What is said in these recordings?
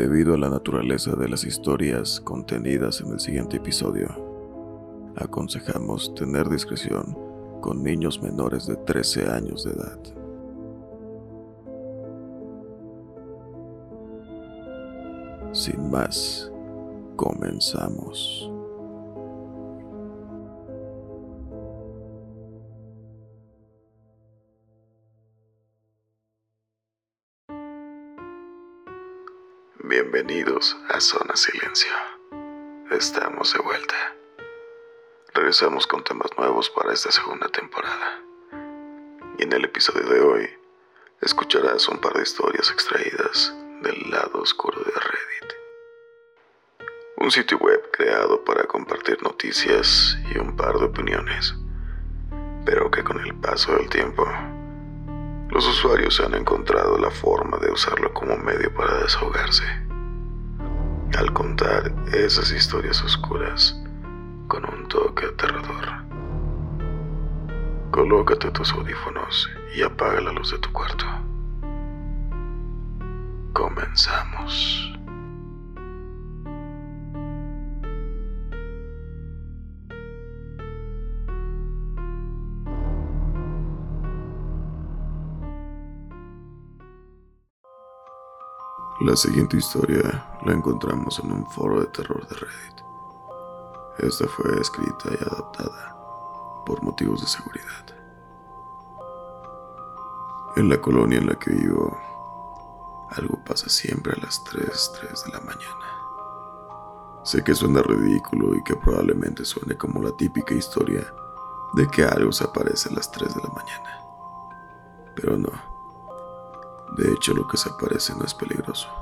Debido a la naturaleza de las historias contenidas en el siguiente episodio, aconsejamos tener discreción con niños menores de 13 años de edad. Sin más, comenzamos. Bienvenidos a Zona Silencio. Estamos de vuelta. Regresamos con temas nuevos para esta segunda temporada. Y en el episodio de hoy escucharás un par de historias extraídas del lado oscuro de Reddit. Un sitio web creado para compartir noticias y un par de opiniones, pero que con el paso del tiempo los usuarios han encontrado la forma de usarlo como medio para desahogarse. Al contar esas historias oscuras con un toque aterrador. Colócate tus audífonos y apaga la luz de tu cuarto. Comenzamos. La siguiente historia la encontramos en un foro de terror de Reddit. Esta fue escrita y adaptada por motivos de seguridad. En la colonia en la que vivo, algo pasa siempre a las 3, 3 de la mañana. Sé que suena ridículo y que probablemente suene como la típica historia de que algo se aparece a las 3 de la mañana. Pero no. De hecho, lo que se aparece no es peligroso.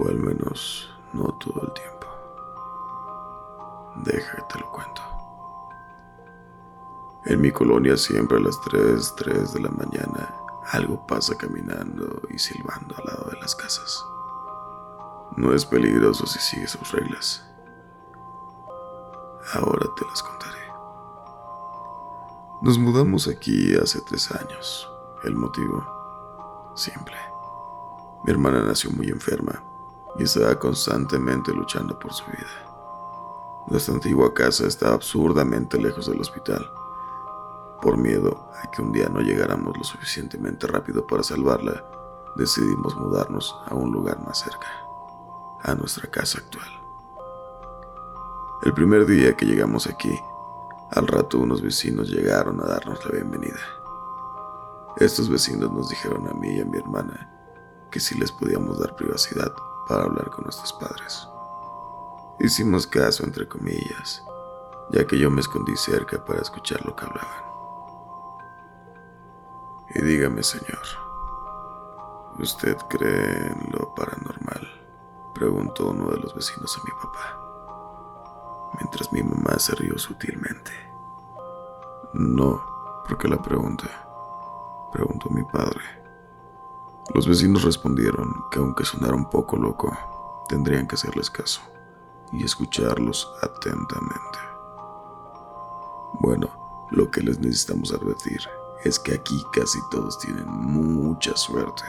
O al menos no todo el tiempo. Deja que lo cuento. En mi colonia siempre a las 3, 3 de la mañana algo pasa caminando y silbando al lado de las casas. No es peligroso si sigues sus reglas. Ahora te las contaré. Nos mudamos aquí hace tres años. El motivo simple. Mi hermana nació muy enferma y estaba constantemente luchando por su vida. Nuestra antigua casa estaba absurdamente lejos del hospital. Por miedo a que un día no llegáramos lo suficientemente rápido para salvarla, decidimos mudarnos a un lugar más cerca, a nuestra casa actual. El primer día que llegamos aquí, al rato unos vecinos llegaron a darnos la bienvenida. Estos vecinos nos dijeron a mí y a mi hermana que si les podíamos dar privacidad para hablar con nuestros padres. Hicimos caso entre comillas, ya que yo me escondí cerca para escuchar lo que hablaban. Y dígame, señor, ¿usted cree en lo paranormal? Preguntó uno de los vecinos a mi papá, mientras mi mamá se rió sutilmente. No, ¿por qué la pregunta? Preguntó mi padre. Los vecinos respondieron que aunque sonara un poco loco, tendrían que hacerles caso y escucharlos atentamente. Bueno, lo que les necesitamos advertir es que aquí casi todos tienen mucha suerte,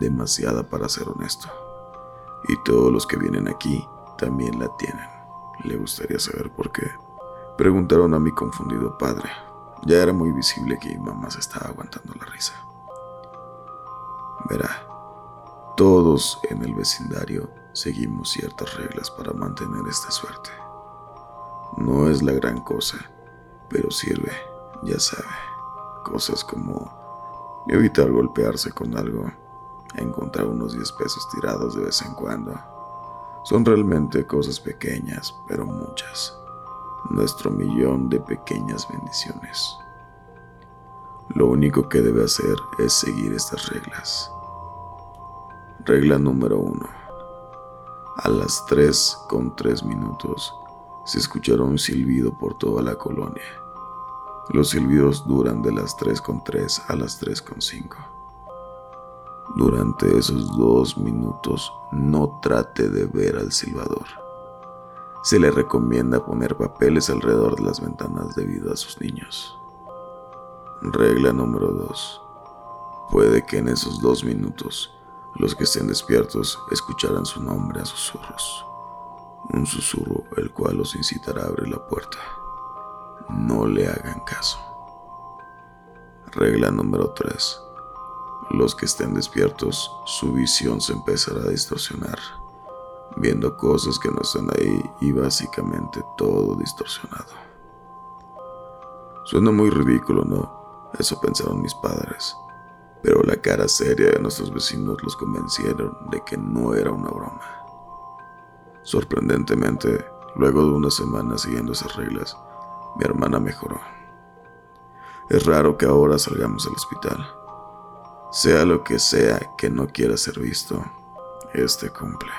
demasiada para ser honesto. Y todos los que vienen aquí también la tienen. ¿Le gustaría saber por qué? Preguntaron a mi confundido padre. Ya era muy visible que mamá se estaba aguantando la risa. Verá, todos en el vecindario seguimos ciertas reglas para mantener esta suerte. No es la gran cosa, pero sirve, ya sabe. Cosas como evitar golpearse con algo, encontrar unos 10 pesos tirados de vez en cuando. Son realmente cosas pequeñas, pero muchas. Nuestro millón de pequeñas bendiciones. Lo único que debe hacer es seguir estas reglas. Regla número 1. A las 3 con 3 minutos se escuchará un silbido por toda la colonia. Los silbidos duran de las 3 con 3 a las 3 con 5. Durante esos dos minutos no trate de ver al silbador. Se le recomienda poner papeles alrededor de las ventanas debido a sus niños. Regla número 2. Puede que en esos dos minutos Los que estén despiertos escucharán su nombre a susurros. Un susurro el cual los incitará a abrir la puerta. No le hagan caso. Regla número 3. Los que estén despiertos, su visión se empezará a distorsionar, viendo cosas que no están ahí y básicamente todo distorsionado. Suena muy ridículo, ¿no? Eso pensaron mis padres pero la cara seria de nuestros vecinos los convencieron de que no era una broma. Sorprendentemente, luego de una semana siguiendo esas reglas, mi hermana mejoró. Es raro que ahora salgamos del hospital. Sea lo que sea que no quiera ser visto, este cumple.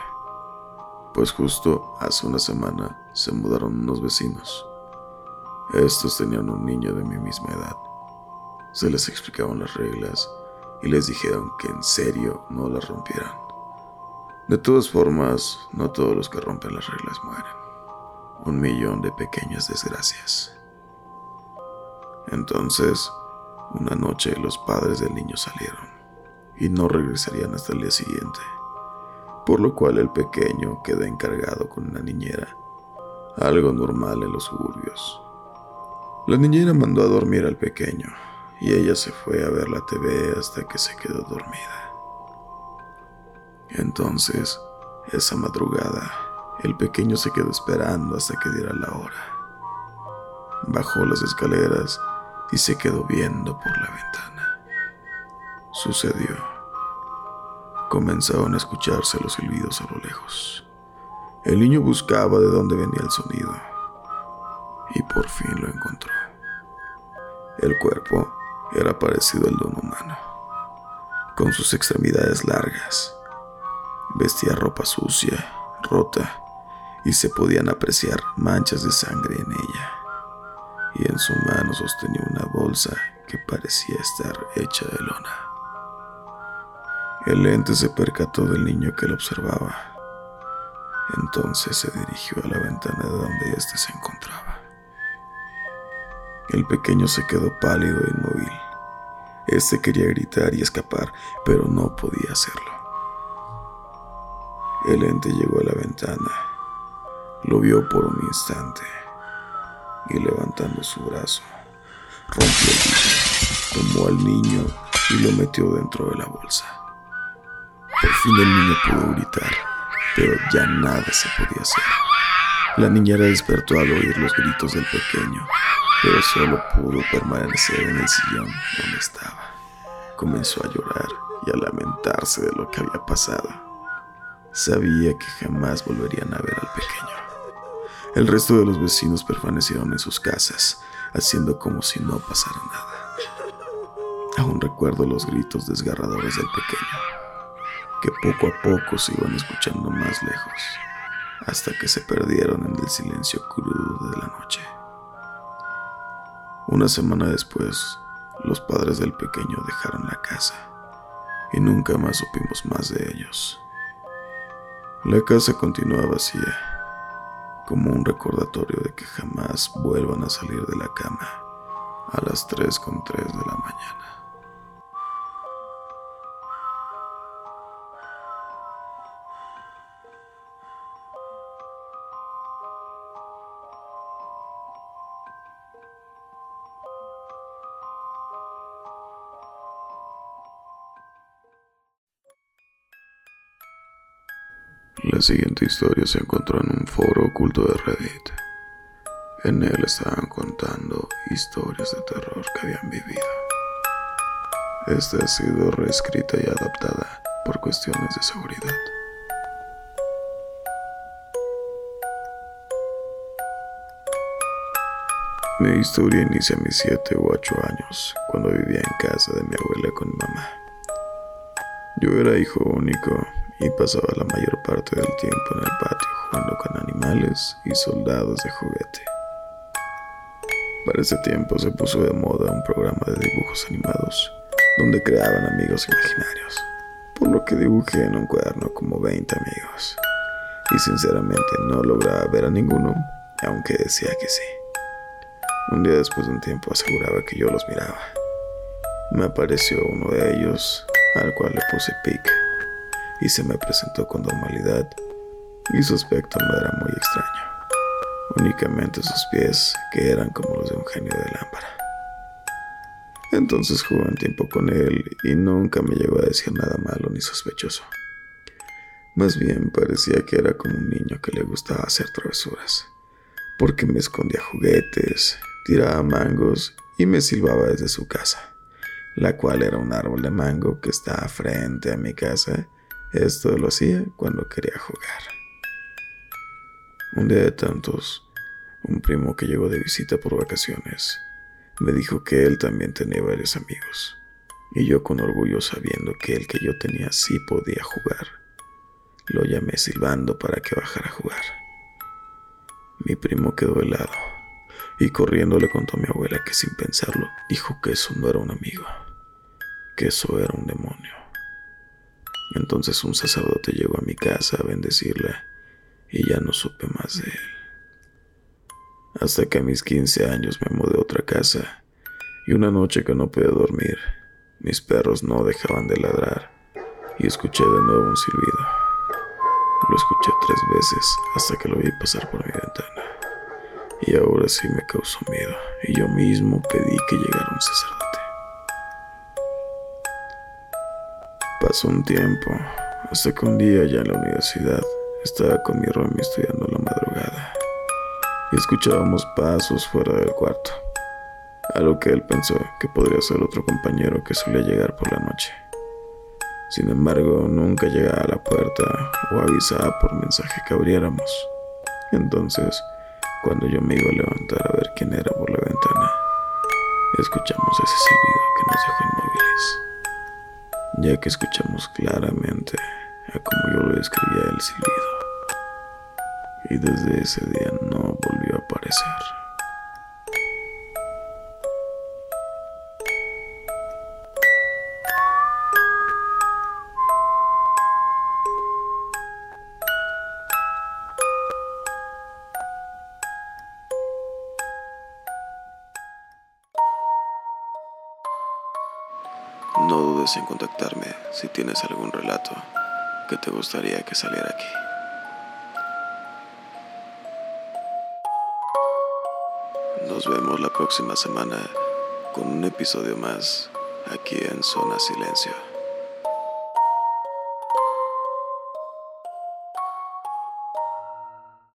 Pues justo hace una semana se mudaron unos vecinos. Estos tenían un niño de mi misma edad. Se les explicaban las reglas y les dijeron que en serio no las rompieran. De todas formas, no todos los que rompen las reglas mueren. Un millón de pequeñas desgracias. Entonces, una noche los padres del niño salieron y no regresarían hasta el día siguiente, por lo cual el pequeño quedó encargado con una niñera, algo normal en los suburbios. La niñera mandó a dormir al pequeño y ella se fue a ver la TV hasta que se quedó dormida. Entonces, esa madrugada, el pequeño se quedó esperando hasta que diera la hora. Bajó las escaleras y se quedó viendo por la ventana. Sucedió. Comenzaron a escucharse los silbidos a lo lejos. El niño buscaba de dónde venía el sonido y por fin lo encontró. El cuerpo era parecido al de un humano, con sus extremidades largas. Vestía ropa sucia, rota, y se podían apreciar manchas de sangre en ella. Y en su mano sostenía una bolsa que parecía estar hecha de lona. El ente se percató del niño que lo observaba. Entonces se dirigió a la ventana de donde éste se encontraba. El pequeño se quedó pálido e inmóvil. Este quería gritar y escapar, pero no podía hacerlo. El ente llegó a la ventana, lo vio por un instante y levantando su brazo, rompió el vidrio, tomó al niño y lo metió dentro de la bolsa. Por fin el niño pudo gritar, pero ya nada se podía hacer. La niñera despertó al oír los gritos del pequeño pero solo pudo permanecer en el sillón donde estaba. Comenzó a llorar y a lamentarse de lo que había pasado. Sabía que jamás volverían a ver al pequeño. El resto de los vecinos permanecieron en sus casas, haciendo como si no pasara nada. Aún recuerdo los gritos desgarradores del pequeño, que poco a poco se iban escuchando más lejos, hasta que se perdieron en el silencio crudo de la noche. Una semana después, los padres del pequeño dejaron la casa y nunca más supimos más de ellos. La casa continúa vacía, como un recordatorio de que jamás vuelvan a salir de la cama a las 3.3 de la mañana. La siguiente historia se encontró en un foro oculto de Reddit. En él estaban contando historias de terror que habían vivido. Esta ha sido reescrita y adaptada por cuestiones de seguridad. Mi historia inicia a mis 7 u 8 años, cuando vivía en casa de mi abuela con mi mamá. Yo era hijo único y pasaba la mayor parte del tiempo en el patio jugando con animales y soldados de juguete. Para ese tiempo se puso de moda un programa de dibujos animados donde creaban amigos imaginarios, por lo que dibujé en un cuaderno como 20 amigos. Y sinceramente no lograba ver a ninguno, aunque decía que sí. Un día después de un tiempo aseguraba que yo los miraba. Me apareció uno de ellos, al cual le puse pic y se me presentó con normalidad y su aspecto no era muy extraño, únicamente sus pies que eran como los de un genio de lámpara. Entonces jugué un tiempo con él y nunca me llegó a decir nada malo ni sospechoso. Más bien parecía que era como un niño que le gustaba hacer travesuras, porque me escondía juguetes, tiraba mangos y me silbaba desde su casa, la cual era un árbol de mango que estaba frente a mi casa. Esto lo hacía cuando quería jugar. Un día de tantos, un primo que llegó de visita por vacaciones me dijo que él también tenía varios amigos, y yo con orgullo sabiendo que el que yo tenía sí podía jugar, lo llamé silbando para que bajara a jugar. Mi primo quedó helado y corriendo le contó a mi abuela que sin pensarlo dijo que eso no era un amigo, que eso era un demonio. Entonces un sacerdote llegó a mi casa a bendecirla y ya no supe más de él. Hasta que a mis 15 años me mudé a otra casa y una noche que no pude dormir, mis perros no dejaban de ladrar y escuché de nuevo un silbido. Lo escuché tres veces hasta que lo vi pasar por mi ventana y ahora sí me causó miedo y yo mismo pedí que llegara un sacerdote. Pasó un tiempo hasta que un día ya en la universidad estaba con mi Romy estudiando la madrugada y escuchábamos pasos fuera del cuarto, a lo que él pensó que podría ser otro compañero que solía llegar por la noche. Sin embargo, nunca llegaba a la puerta o avisaba por mensaje que abriéramos. Entonces, cuando yo me iba a levantar a ver quién era por la ventana, escuchamos ese silbido que nos dejó inmóviles, ya que escuchamos claramente a como yo lo describía el silbido. Y desde ese día no volvió a aparecer. No dudes en contactarme si tienes algún relato que te gustaría que saliera aquí. Nos vemos la próxima semana con un episodio más aquí en Zona Silencio.